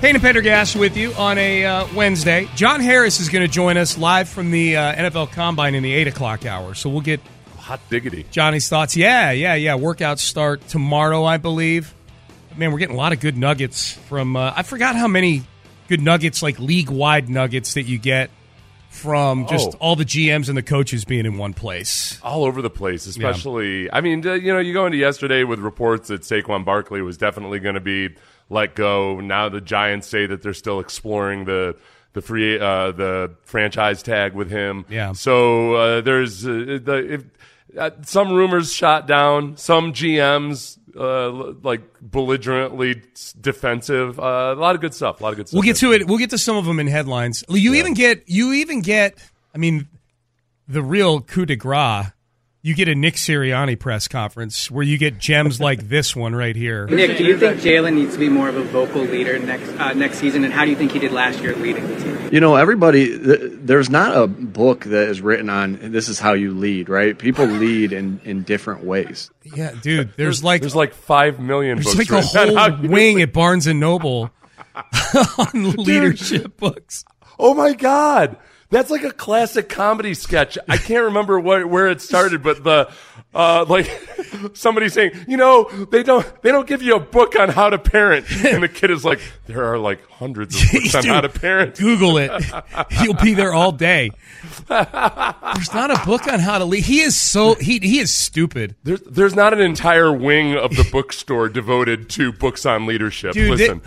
Payne and Pendergast with you on a uh, Wednesday. John Harris is going to join us live from the uh, NFL Combine in the 8 o'clock hour. So we'll get Hot diggity. Johnny's thoughts. Yeah, yeah, yeah. Workouts start tomorrow, I believe. Man, we're getting a lot of good nuggets from. Uh, I forgot how many good nuggets, like league wide nuggets, that you get from just Oh. all the GMs and the coaches being in one place. all over the place, especially. I mean, uh, you know, you go into yesterday with reports that Saquon Barkley was definitely going to be let go. Now the Giants say that they're still exploring the the free uh, the franchise tag with him. Yeah. So uh, there's uh, the if, uh, some rumors shot down, some GMs uh, like belligerently defensive. Uh, a lot of good stuff. A lot of good stuff. We'll get to it. We'll get to some of them in headlines. You even get. You even get. I mean, the real coup de grace. You get a Nick Sirianni press conference where you get gems like this one right here. Nick, do you think Jalen needs to be more of a vocal leader next uh, next season, and how do you think he did last year leading the team? You know, everybody, th- there's not a book that is written on this is how you lead, right? People lead in, in different ways. Yeah, dude. There's like There's like five million. there's books like a written on whole wing at Barnes and Noble on leadership books. Oh my god, that's like a classic comedy sketch. I can't remember what, where it started, but the uh, like somebody saying, you know, they don't they don't give you a book on how to parent, and the kid is like, there are like hundreds of books on Dude, how to parent. Google it. You'll be there all day. There's not a book on how to lead. He is so he he is stupid. There's there's not an entire wing of the bookstore devoted to books on leadership. Dude, Listen,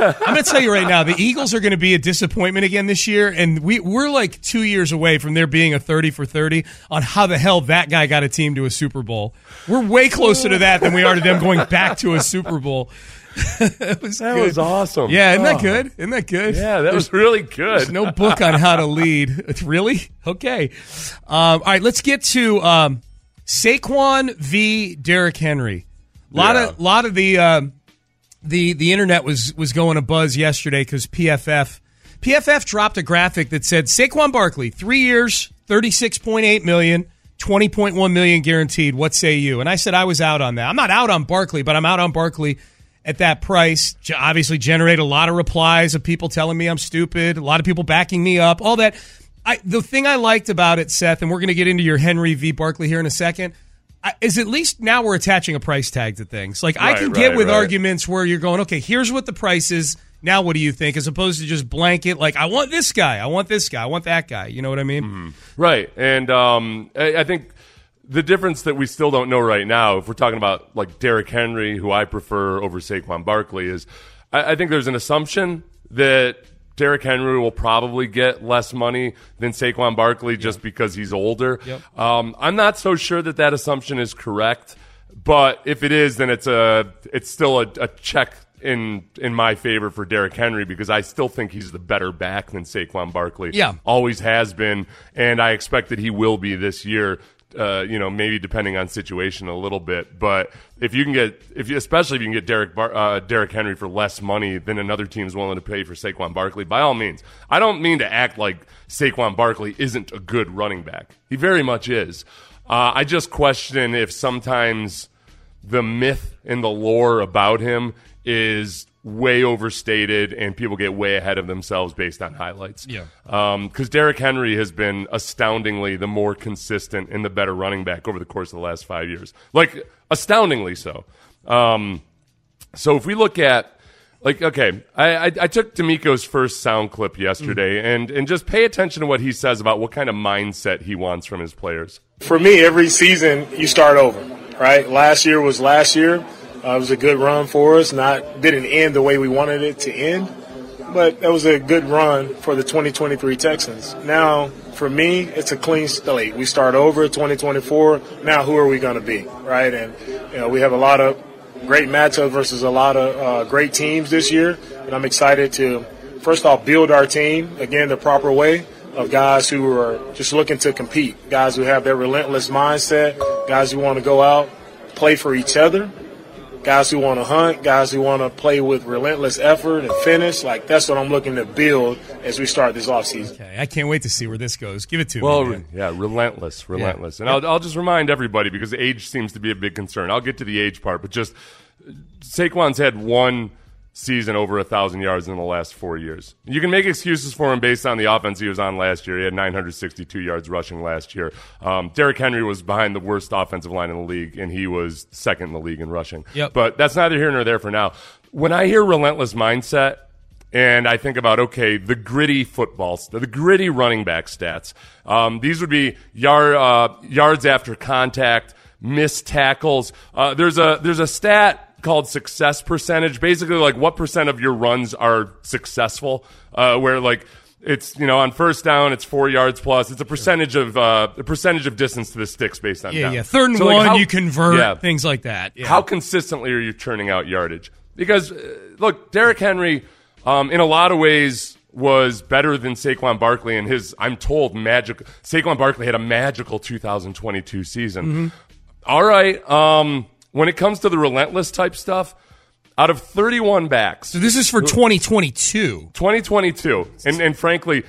I'm going to tell you right now, the Eagles are going to be a disappointment again this year, and we we're like two years away from there being a 30 for 30 on how the hell that guy got a team to a Super Bowl. We're way closer to that than we are to them going back to a Super Bowl. it was that was awesome. Yeah, isn't that Oh. good? Isn't that good? Yeah, that was really good. There's no book on how to lead. It's really okay. Um, all right, let's get to um, Saquon v. Derrick Henry. A lot Yeah. of lot of the um, the the internet was was going a buzz yesterday because PFF PFF dropped a graphic that said Saquon Barkley three years, thirty six point eight million. 20.1 million guaranteed. What say you? And I said I was out on that. I'm not out on Barkley, but I'm out on Barkley at that price. Obviously, generate a lot of replies of people telling me I'm stupid, a lot of people backing me up, all that. I, the thing I liked about it, Seth, and we're going to get into your Henry v. Barkley here in a second, is at least now we're attaching a price tag to things. Like I Right, can get right, with right. arguments where you're going, okay, here's what the price is. Now, what do you think? As opposed to just blanket, like I want this guy, I want this guy, I want that guy. You know what I mean? Right, and um, I, I think the difference that we still don't know right now, if we're talking about like Derrick Henry, who I prefer over Saquon Barkley, is I, I think there's an assumption that Derrick Henry will probably get less money than Saquon Barkley just because he's older. Um, I'm not so sure that that assumption is correct, but if it is, then it's a it's still a, a check in in my favor for Derrick Henry because I still think he's the better back than Saquon Barkley Yeah. always has been, and I expect that he will be this year. Uh, you know, maybe depending on situation a little bit, but if you can get, if you, especially if you can get Derek Bar, uh, Derrick Henry for less money than another team's willing to pay for Saquon Barkley, by all means. I don't mean to act like Saquon Barkley isn't a good running back. He very much is. Uh, I just question if sometimes the myth and the lore about him is way overstated and people get way ahead of themselves based on highlights. Yeah. Because Derrick Henry has been astoundingly the more consistent and the better running back over the course of the last five years. Like, astoundingly so. Um, so if we look at like okay, I, I, I took DeMeco's first sound clip yesterday, and and just pay attention to what he says about what kind of mindset he wants from his players. For me, every season you start over, right? Last year was last year. Uh, it was a good run for us. Not didn't end the way we wanted it to end, but that was a good run for the 2023 Texans. Now, for me, it's a clean slate. We start over 2024. Now, who are we going to be, right? And you know, we have a lot of great matchups versus a lot of uh, great teams this year, and I'm excited to first off build our team again the proper way of guys who are just looking to compete, guys who have that relentless mindset, guys who want to go out, play for each other, guys who want to hunt, guys who want to play with relentless effort and finish. Like that's what I'm looking to build as we start this offseason. Okay, I can't wait to see where this goes. Give it to Well, me. re- man. yeah, relentless, relentless. Yeah. And I'll, I'll just remind everybody because age seems to be a big concern. I'll get to the age part, but just uh, Saquon's had one season over a thousand yards in the last four years. You can make excuses for him based on the offense he was on last year. He had 962 yards rushing last year. Um, Derrick Henry was behind the worst offensive line in the league, and he was second in the league in rushing. Yep. But that's neither here nor there for now. When I hear relentless mindset, and I think about okay, the gritty football, the gritty running back stats. Um, these would be yard, uh, yards after contact, missed tackles. Uh, there's a there's a stat called success percentage. Basically, like what percent of your runs are successful. Uh, where like it's you know on first down it's four yards plus. It's a percentage of uh, a percentage of distance to the sticks based on Yeah, down. yeah. Third and So, like, one, how- you convert Yeah. things like that. Yeah. How consistently are you churning out yardage? Because uh, look, Derrick Henry, um, in a lot of ways, was better than Saquon Barkley and his. I'm told magic. Saquon Barkley had a magical 2022 season. Mm-hmm. All right. Um, when it comes to the relentless type stuff, out of 31 backs, so this is for 2022. 2022, and and frankly,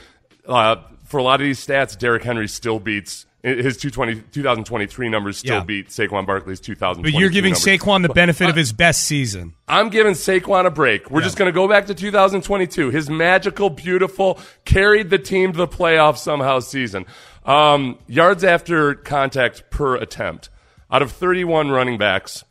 uh, for a lot of these stats, Derrick Henry still beats. His 220, 2023 numbers still Yeah. beat Saquon Barkley's 2022 But you're giving numbers. Saquon the benefit of his best season. I'm giving Saquon a break. We're just going to go back to 2022. His magical, beautiful, carried the team to the playoffs somehow season. Um, yards after contact per attempt. Out of 31 running backs,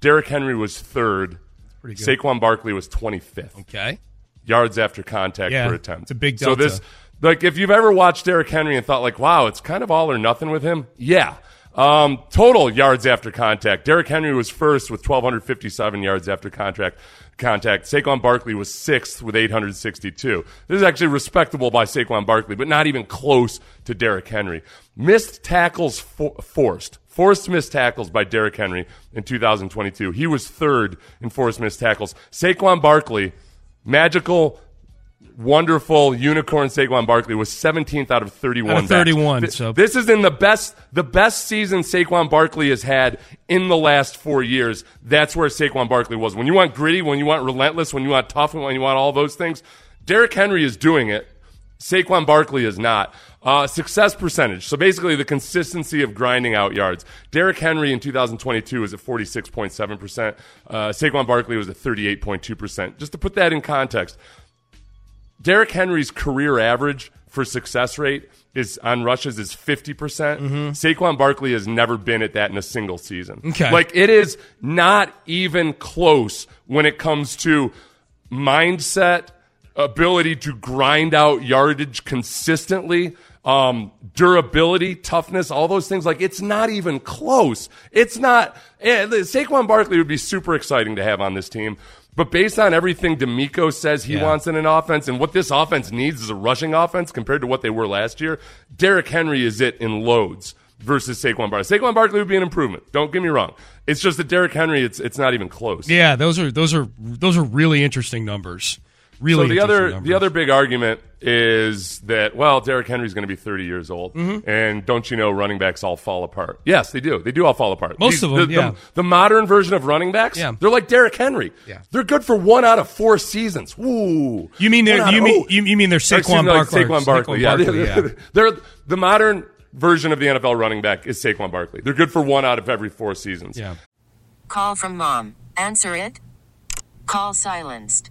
Derrick Henry was third. Saquon Barkley was 25th. Okay. Yards after contact Yeah, per attempt. it's a big So delta. this, like, if you've ever watched Derrick Henry and thought, like, wow, it's kind of all or nothing with him, yeah. Um, total yards after contact. Derrick Henry was first with 1,257 yards after contract contact. Saquon Barkley was sixth with 862. This is actually respectable by Saquon Barkley, but not even close to Derrick Henry. Missed tackles for- forced. Forced missed tackles by Derrick Henry in 2022. He was third in forced missed tackles. Saquon Barkley, magical wonderful unicorn Saquon Barkley was 17th out of 31. Out of backs. 31, Th- so- this is in the best the best season Saquon Barkley has had in the last four years. That's where Saquon Barkley was. When you want gritty, when you want relentless, when you want tough, when you want all those things, Derrick Henry is doing it. Saquon Barkley is not. Uh, success percentage. So basically, the consistency of grinding out yards. Derrick Henry in 2022 was at 46.7%. Uh, Saquon Barkley was at 38.2%. Just to put that in context, Derrick Henry's career average for success rate is on rushes is 50%. percent Saquon Barkley has never been at that in a single season. Okay. Like it is not even close when it comes to mindset, ability to grind out yardage consistently, um, durability, toughness, all those things. Like it's not even close. It's not. Eh, Saquon Barkley would be super exciting to have on this team. But based on everything DeMeco says he Yeah. wants in an offense and what this offense needs is a rushing offense compared to what they were last year, Derrick Henry is it in loads versus Saquon Barkley. Saquon Barkley would be an improvement. Don't get me wrong. It's just that Derrick Henry, it's it's not even close. Yeah, those are those are those are really interesting numbers. Really. So the other numbers. the other big argument is that well, Derrick Henry's going to be 30 years old, Mm-hmm. and don't you know running backs all fall apart? Yes, they do. They do all fall apart. Most of them, the, yeah. The, the modern version of running backs, Yeah. they're like Derrick Henry. Yeah. They're good for one out of four seasons. Ooh. You mean they're you of- mean you, you mean they're Or Saquon me, like Barkley? Saquon Barkley. Saquon yeah. Barkley, yeah. they're the modern version of the NFL running back is Saquon Barkley. They're good for one out of every four seasons. yeah. Call from mom. Answer it. Call silenced.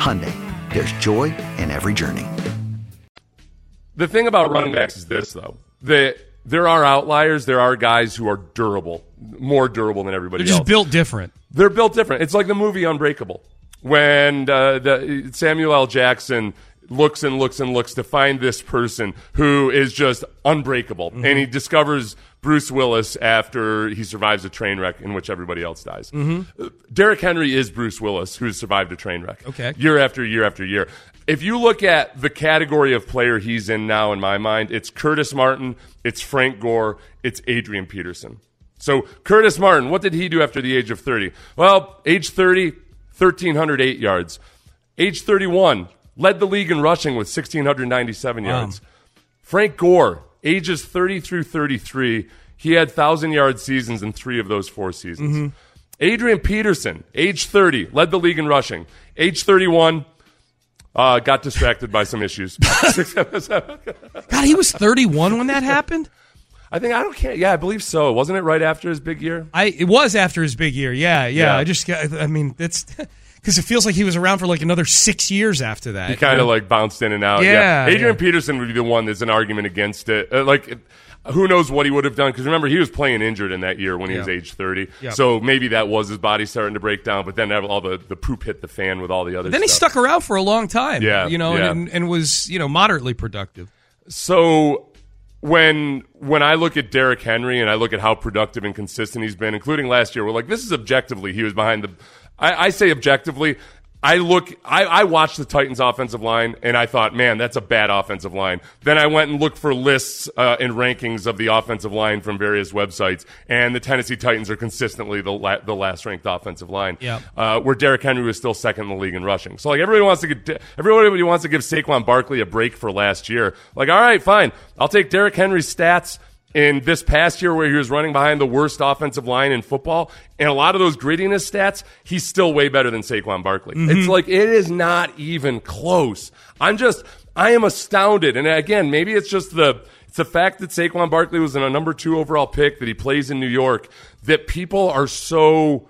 Hyundai, there's joy in every journey. The thing about running backs is this, though. That there are outliers. There are guys who are durable, more durable than everybody They're just else. built different. They're built different. It's like the movie Unbreakable, when uh, the, Samuel L. Jackson looks and looks and looks to find this person who is just unbreakable, Mm-hmm. and he discovers Bruce Willis after he survives a train wreck in which everybody else dies. Mm-hmm. Derrick Henry is Bruce Willis, who's survived a train wreck. Okay. Year after year after year. If you look at the category of player he's in now, in my mind, it's Curtis Martin, it's Frank Gore, it's Adrian Peterson. So, Curtis Martin, what did he do after the age of 30? Well, age 30, 1,308 yards. Age 31, led the league in rushing with 1,697 yards. Frank Gore, ages 30 through 33, he had 1,000 yard seasons in three of those four seasons. Adrian Peterson, age 30, led the league in rushing. Age 31, uh, got distracted by some issues. God, he was 31 when that happened. I think I don't care. Yeah, I believe so. Wasn't it right after his big year? I it was after his big year. Yeah, yeah. Yeah. I just, I mean, that's because it feels like he was around for like another six years after that. He kind of like bounced in and out. Yeah, Adrian yeah. Peterson would be the one that's an argument against it. Uh, like, who knows what he would have done? Because remember, he was playing injured in that year when he was age 30. Yeah. So maybe that was his body starting to break down, but then all the, the poop hit the fan with all the other Then he stuck around for a long time. Yeah, you know, yeah. and, and was you know moderately productive. So when when I look at Derrick Henry and I look at how productive and consistent he's been, including last year, we're like, this is objectively he was behind the. I, I say objectively. I look. I, I watched the Titans' offensive line, and I thought, man, that's a bad offensive line. Then I went and looked for lists uh, and rankings of the offensive line from various websites, and the Tennessee Titans are consistently the la- the last ranked offensive line. Yeah. Uh, where Derrick Henry was still second in the league in rushing. So like everybody wants to get everybody wants to give Saquon Barkley a break for last year. Like, all right, fine, I'll take Derrick Henry's stats in this past year where he was running behind the worst offensive line in football, and a lot of those grittiness stats, he's still way better than Saquon Barkley. It's mm-hmm. like it is not even close. I'm just I am astounded, and again, maybe it's just the it's the fact that Saquon Barkley was in a number two overall pick that he plays in New York that people are so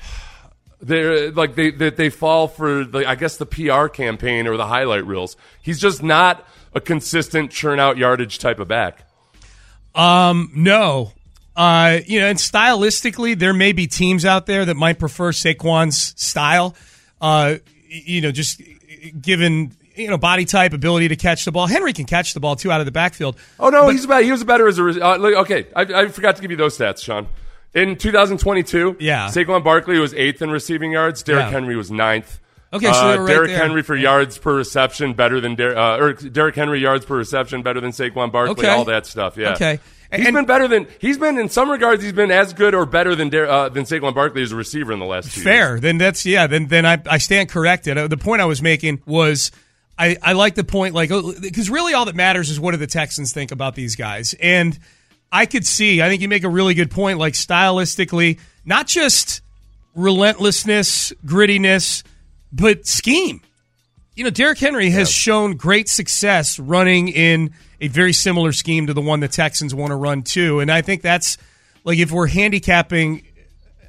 they're like they that they fall for the I guess the PR campaign or the highlight reels. He's just not a consistent churn out yardage type of back. Um, no. Uh, you know, and stylistically, there may be teams out there that might prefer Saquon's style. Uh, you know, just given you know body type, ability to catch the ball. Henry can catch the ball too out of the backfield. Oh no, he's about he was better as a uh, okay. I, I forgot to give you those stats, Sean. In 2022, Yeah. Saquon Barkley was eighth in receiving yards. Derrick Yeah. Henry was ninth. Okay, so uh, right Derrick there. Henry for yards per reception better than Der- uh, or Derrick Henry yards per reception better than Saquon Barkley. Okay. All that stuff. Yeah. Okay. He's been better than he's been in some regards. He's been as good or better than Dar- uh, than Saquon Barkley as a receiver in the last two. Fair. Years. Then that's yeah. Then then I I stand corrected. Uh, The point I was making was. I, I like the point, like, because really all that matters is what do the Texans think about these guys. And I could see, I think you make a really good point, like, stylistically, not just relentlessness, grittiness, but scheme. You know, Derrick Henry has shown great success running in a very similar scheme to the one the Texans want to run too. And I think that's like if we're handicapping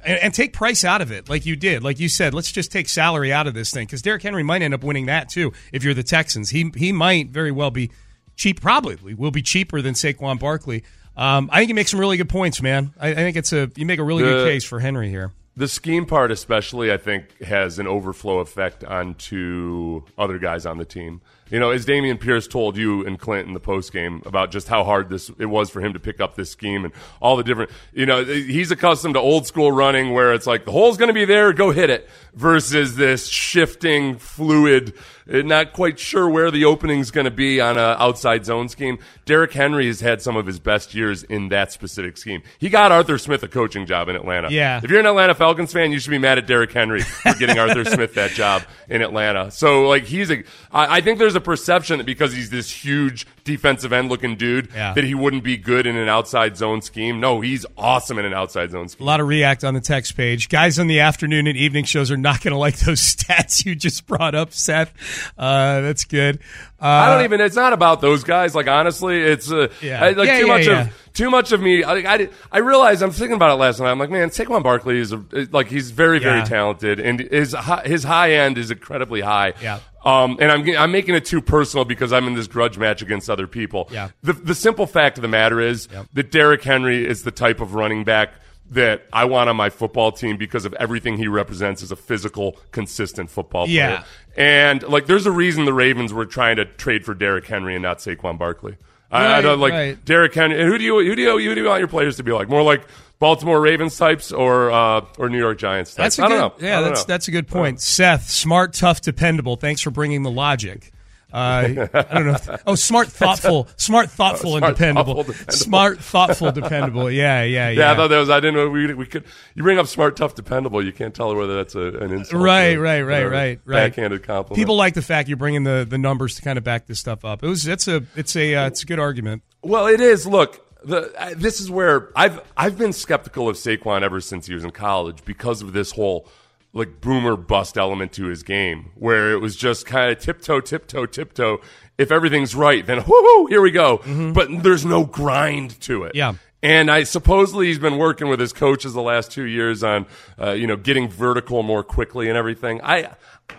and, and take price out of it, like you did, like you said, let's just take salary out of this thing because Derrick Henry might end up winning that too. If you're the Texans, he he might very well be cheap. Probably will be cheaper than Saquon Barkley. Um, I think you make some really good points, man. I, I think it's a you make a really good case for Henry here. The scheme part, especially, I think, has an overflow effect onto other guys on the team. You know, as Dameon Pierce told you and Clint in the post game about just how hard this it was for him to pick up this scheme and all the different. You know, he's accustomed to old school running where it's like the hole's going to be there, go hit it, versus this shifting, fluid, eh, not quite sure where the opening's going to be on a outside zone scheme. Derrick Henry has had some of his best years in that specific scheme. He got Arthur Smith a coaching job in Atlanta. Yeah. If you're an Atlanta Falcons fan, you should be mad at Derrick Henry for getting Arthur Smith that job in Atlanta. So, like, he's a. I, I think there's a perception that because he's this huge defensive end looking dude, Yeah. that he wouldn't be good in an outside zone scheme. No, he's awesome in an outside zone scheme. A lot of react on the text page. Guys on the afternoon and evening shows are not going to like those stats you just brought up, Seth. Uh, that's good. Uh, I don't even. It's not about those guys. Like honestly, it's uh, Yeah. I, like Yeah, too yeah, much yeah. of too much of me. I, I I realized I'm thinking about it last night. I'm like, man, Saquon Barkley is a, like he's very very talented, and his his high end is incredibly high. Yeah. Um, and I'm I'm making it too personal because I'm in this grudge match against other people. Yeah. The the simple fact of the matter is that Derrick Henry is the type of running back that I want on my football team because of everything he represents as a physical, consistent football player. Yeah. And like, there's a reason the Ravens were trying to trade for Derrick Henry and not Saquon Barkley. I, I don't like right. Derrick Henry. Who do you who do you who do you want your players to be like? More like Baltimore Ravens types or uh, or New York Giants types? That's a I good, don't know. Yeah, that's know. that's a good point. Seth, smart, tough, dependable. Thanks for bringing the logic. Uh, I don't know. If, oh, smart, thoughtful, smart, thoughtful, and Smart, dependable. thoughtful, dependable. Smart, thoughtful, dependable. Yeah, yeah, yeah. Yeah, I thought that was. I didn't know we, we could. You bring up smart, tough, dependable. You can't tell whether that's a, an insult. Right, or right, right, a right, right. Backhanded compliment. People like the fact you're bringing the, the numbers to kind of back this stuff up. It was it's a it's a uh, it's a good argument. Well, it is. Look, the, uh, this is where I've I've been skeptical of Saquon ever since he was in college because of this whole like boomer bust element to his game, where it was just kind of tiptoe, tiptoe, tiptoe. If everything's right, then whoo, here we go. But there's no grind to it. Yeah. And I supposedly he's been working with his coaches the last two years on, uh, you know, getting vertical more quickly and everything. I,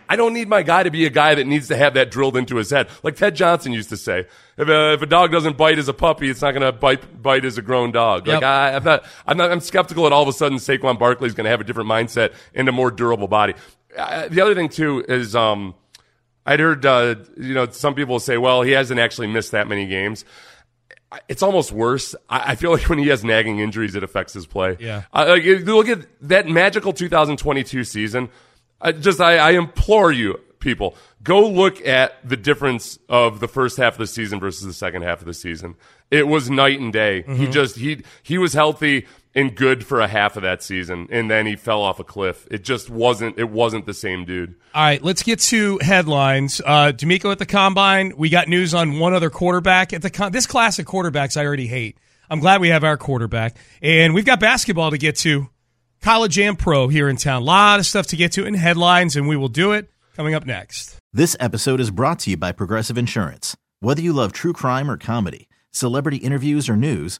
I don't need my guy to be a guy that needs to have that drilled into his head, like Ted Johnson used to say. If a, if a dog doesn't bite as a puppy, it's not going to bite bite as a grown dog. Like Yep. I, I'm not, I'm not, I'm skeptical that all of a sudden Saquon Barkley is going to have a different mindset and a more durable body. Uh, the other thing too is, um, I'd heard, uh, you know, some people say, well, he hasn't actually missed that many games. It's almost worse. I, I feel like when he has nagging injuries, it affects his play. Yeah. Uh, like, look at that magical 2022 season. I just, I, I implore you, people, go look at the difference of the first half of the season versus the second half of the season. It was night and day. He just, he, he was healthy and good for a half of that season, and then he fell off a cliff. It just wasn't, it wasn't the same dude. All right, let's get to headlines. Uh, DeMeco at the combine. We got news on one other quarterback at the con- this class of quarterbacks. I already hate. I'm glad we have our quarterback, and we've got basketball to get to, college and pro here in town. A lot of stuff to get to in headlines, and we will do it coming up next. This episode is brought to you by Progressive Insurance. Whether you love true crime or comedy, celebrity interviews or news,